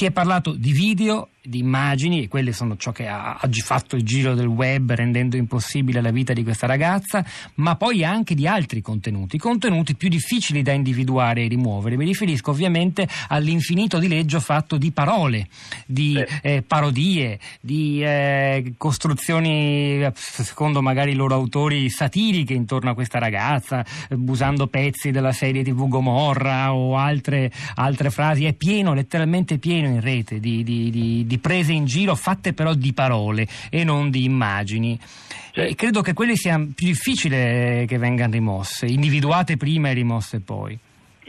Si è parlato di video, di immagini e quelle sono ciò che ha fatto il giro del web rendendo impossibile la vita di questa ragazza, ma poi anche di altri contenuti, contenuti più difficili da individuare e rimuovere. Mi riferisco ovviamente all'infinito dileggio fatto di parole, di eh, parodie, di eh, costruzioni, secondo magari i loro autori, satiriche intorno a questa ragazza, usando pezzi della serie TV Gomorra o altre, altre frasi. È pieno, letteralmente pieno in rete di, di, di di prese in giro fatte però di parole e non di immagini. Eh, credo che quelle sia più difficile che vengano rimosse, individuate prima e rimosse poi.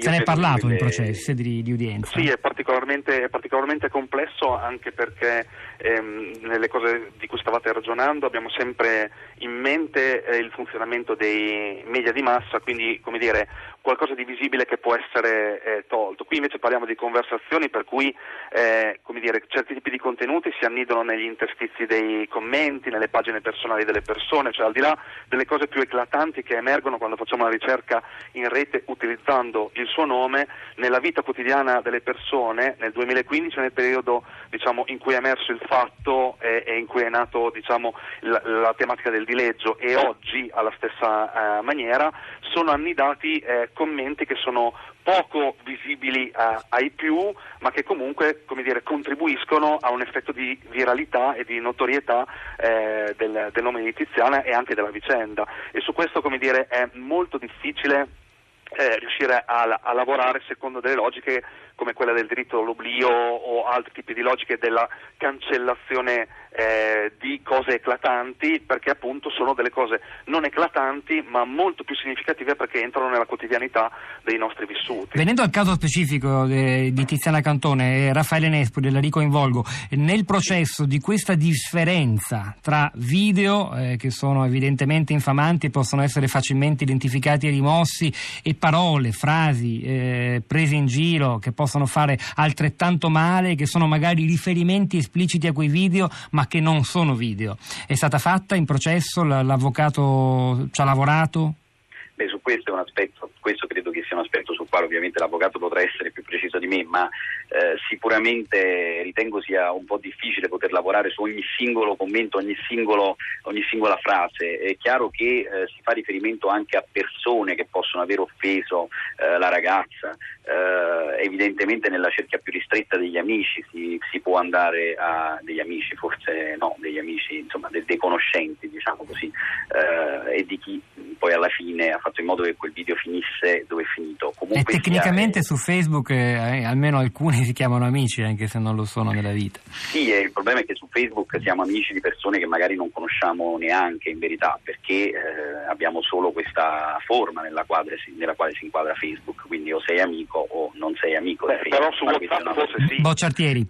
Se ne è parlato in processi di, di, udienza? Sì, è particolarmente, è particolarmente complesso anche perché ehm, nelle cose di cui stavate ragionando abbiamo sempre in mente eh, il funzionamento dei media di massa, quindi come dire, qualcosa di visibile che può essere eh, tolto. Qui invece parliamo di conversazioni per cui eh, dire, certi tipi di contenuti si annidano negli interstizi dei commenti, nelle pagine personali delle persone, cioè al di là delle cose più eclatanti che emergono quando facciamo una ricerca in rete utilizzando il suo nome, nella vita quotidiana delle persone, nel 2015 nel periodo diciamo, in cui è emerso il fatto e, e in cui è nato diciamo, la, la, tematica del dileggio e oggi alla stessa eh, maniera, sono annidati eh, commenti che sono poco visibili eh, ai più, ma che comunque dire, contribuiscono a un effetto di viralità e di notorietà eh, del, del, nome di Tiziana e anche della vicenda. E su questo dire, è molto difficile eh, riuscire a, a, lavorare secondo delle logiche come quella del diritto all'oblio o altri tipi di logiche della cancellazione eh, di cose eclatanti perché appunto sono delle cose non eclatanti ma molto più significative perché entrano nella quotidianità dei nostri vissuti. Venendo al caso specifico de, di Tiziana Cantone e Raffaele Nespoli, la ricoinvolgo, nel processo di questa differenza tra video eh, che sono evidentemente infamanti e possono essere facilmente identificati e rimossi e parole, frasi eh, prese in giro che possono fare altrettanto male, che sono magari riferimenti espliciti a quei video, ma che non sono video. È stata fatta in processo? L'avvocato ci ha lavorato? Beh, su questo è un aspetto, questo credo che sia un aspetto sul quale ovviamente l'avvocato potrà essere più preciso di me, ma eh, sicuramente ritengo sia un po' difficile poter lavorare su ogni singolo commento, ogni, singolo, ogni singola frase. È chiaro che eh, si fa riferimento anche a persone che possono aver offeso eh, la ragazza, eh, evidentemente nella cerchia più ristretta degli amici si, si, può andare a degli amici, forse no, degli amici, insomma, dei, dei conoscenti, diciamo così, eh, e di chi poi alla fine ha fatto in modo che quel video finisse dove è finito. Comunque e tecnicamente sia, su Facebook eh, almeno alcuni si chiamano amici, anche se non lo sono nella vita. Sì, il problema è che su Facebook siamo amici di persone che magari non conosciamo neanche in verità, perché eh, abbiamo solo questa forma nella quale, nella quale si inquadra Facebook, quindi o sei amico amico o non sei amico. Beh, però su WhatsApp forse sì. Bocciartieri.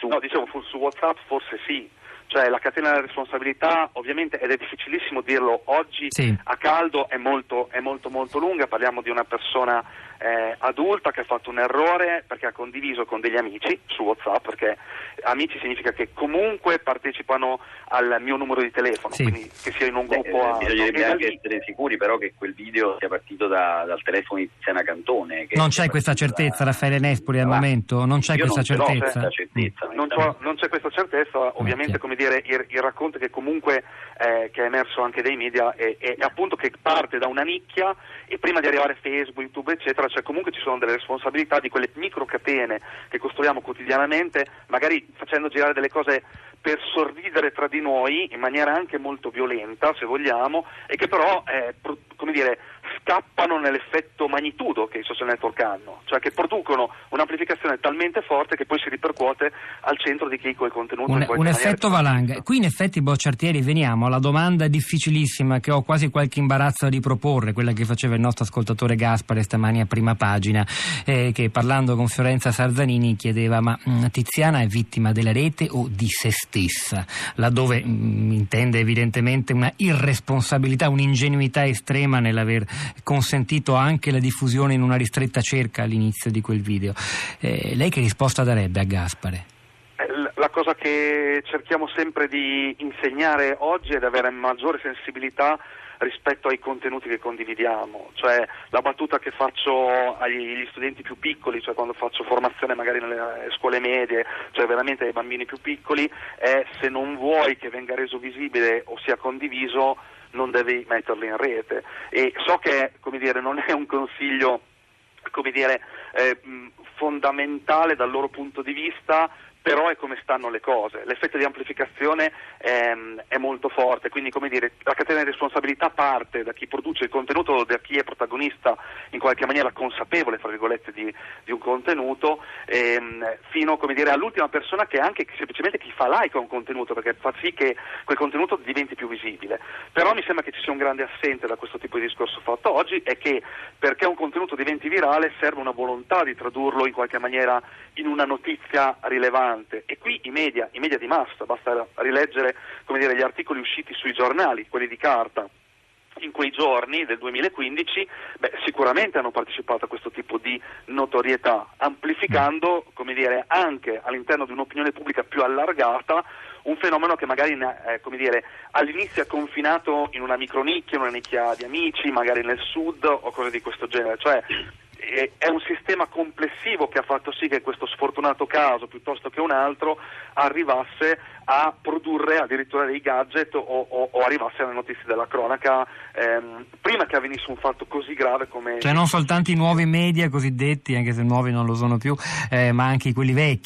Su... No, dicevo su WhatsApp forse sì. Cioè la catena della responsabilità ovviamente ed è difficilissimo dirlo oggi sì. a caldo è molto, è molto molto lunga, parliamo di una persona eh, adulta che ha fatto un errore perché ha condiviso con degli amici su WhatsApp, perché amici significa che comunque partecipano al mio numero di telefono, sì. quindi che sia in un gruppo. Beh, a... Bisognerebbe anche essere sicuri però che quel video sia partito da, dal telefono di Tiziana Cantone. non c'è questa certezza, da... Raffaele Nespoli, al ah, momento? Non c'è questa certezza? No, certezza non, non, c'è questa certezza, ovviamente okay. come dire, il, il, racconto che comunque eh, che è emerso anche dai media è, è, è appunto che parte da una nicchia e prima di arrivare a Facebook, YouTube eccetera cioè comunque ci sono delle responsabilità di quelle microcatene che costruiamo quotidianamente, magari facendo girare delle cose per sorridere tra di noi in maniera anche molto violenta, se vogliamo, e che però, eh, come dire, scappano nell'effetto magnitudo che i social network hanno, cioè che producono un'amplificazione talmente forte che poi si ripercuote al centro di chi quel contenuto. Un, un effetto valanga. Qui in effetti, Bocciartieri, veniamo alla domanda difficilissima che ho quasi qualche imbarazzo a riproporre, quella che faceva il nostro ascoltatore Gaspare stamani a prima pagina, eh, che parlando con Fiorenza Sarzanini chiedeva ma mm, Tiziana è vittima della rete o di se stessa? Laddove mh, mm, intende evidentemente una irresponsabilità, un'ingenuità estrema nell'aver consentito anche la diffusione in una ristretta cerca all'inizio di quel video. Eh, lei che risposta darebbe a Gaspare? Eh, la cosa che cerchiamo sempre di insegnare oggi è di avere maggiore sensibilità rispetto ai contenuti che condividiamo, cioè la battuta che faccio agli studenti più piccoli, cioè quando faccio formazione magari nelle scuole medie, cioè veramente ai bambini più piccoli, è se non vuoi che venga reso visibile o sia condiviso non devi metterlo in rete. E so che dire, non è un consiglio dire, eh, fondamentale dal loro punto di vista, però è come stanno le cose. L'effetto di amplificazione è, è molto forte, quindi dire, la catena di responsabilità parte da chi produce il contenuto, da chi è protagonista in qualche maniera consapevole di, di, un contenuto, ehm, fino dire, all'ultima persona che è anche semplicemente chi fa like a un contenuto, perché fa sì che quel contenuto diventi più visibile. Però mi sembra che ci sia un grande assente da questo tipo di discorso fatto oggi è che perché un contenuto diventi virale serve una volontà di tradurlo in qualche maniera in una notizia rilevante importante e qui i media, i media di massa, basta rileggere dire, gli articoli usciti sui giornali, quelli di carta, in quei giorni del 2015 beh, sicuramente hanno partecipato a questo tipo di notorietà, amplificando dire, anche all'interno di un'opinione pubblica più allargata un fenomeno che magari eh, dire, all'inizio è confinato in una micronicchia, in una nicchia di amici, magari nel sud o cose di questo genere. Cioè, è un sistema complessivo che ha fatto sì che questo sfortunato caso, piuttosto che un altro, arrivasse a produrre addirittura dei gadget o, o, o arrivasse alle notizie della cronaca ehm, prima che avvenisse un fatto così grave come... Cioè non soltanto i nuovi media cosiddetti, anche se nuovi non lo sono più, eh, ma anche quelli vecchi.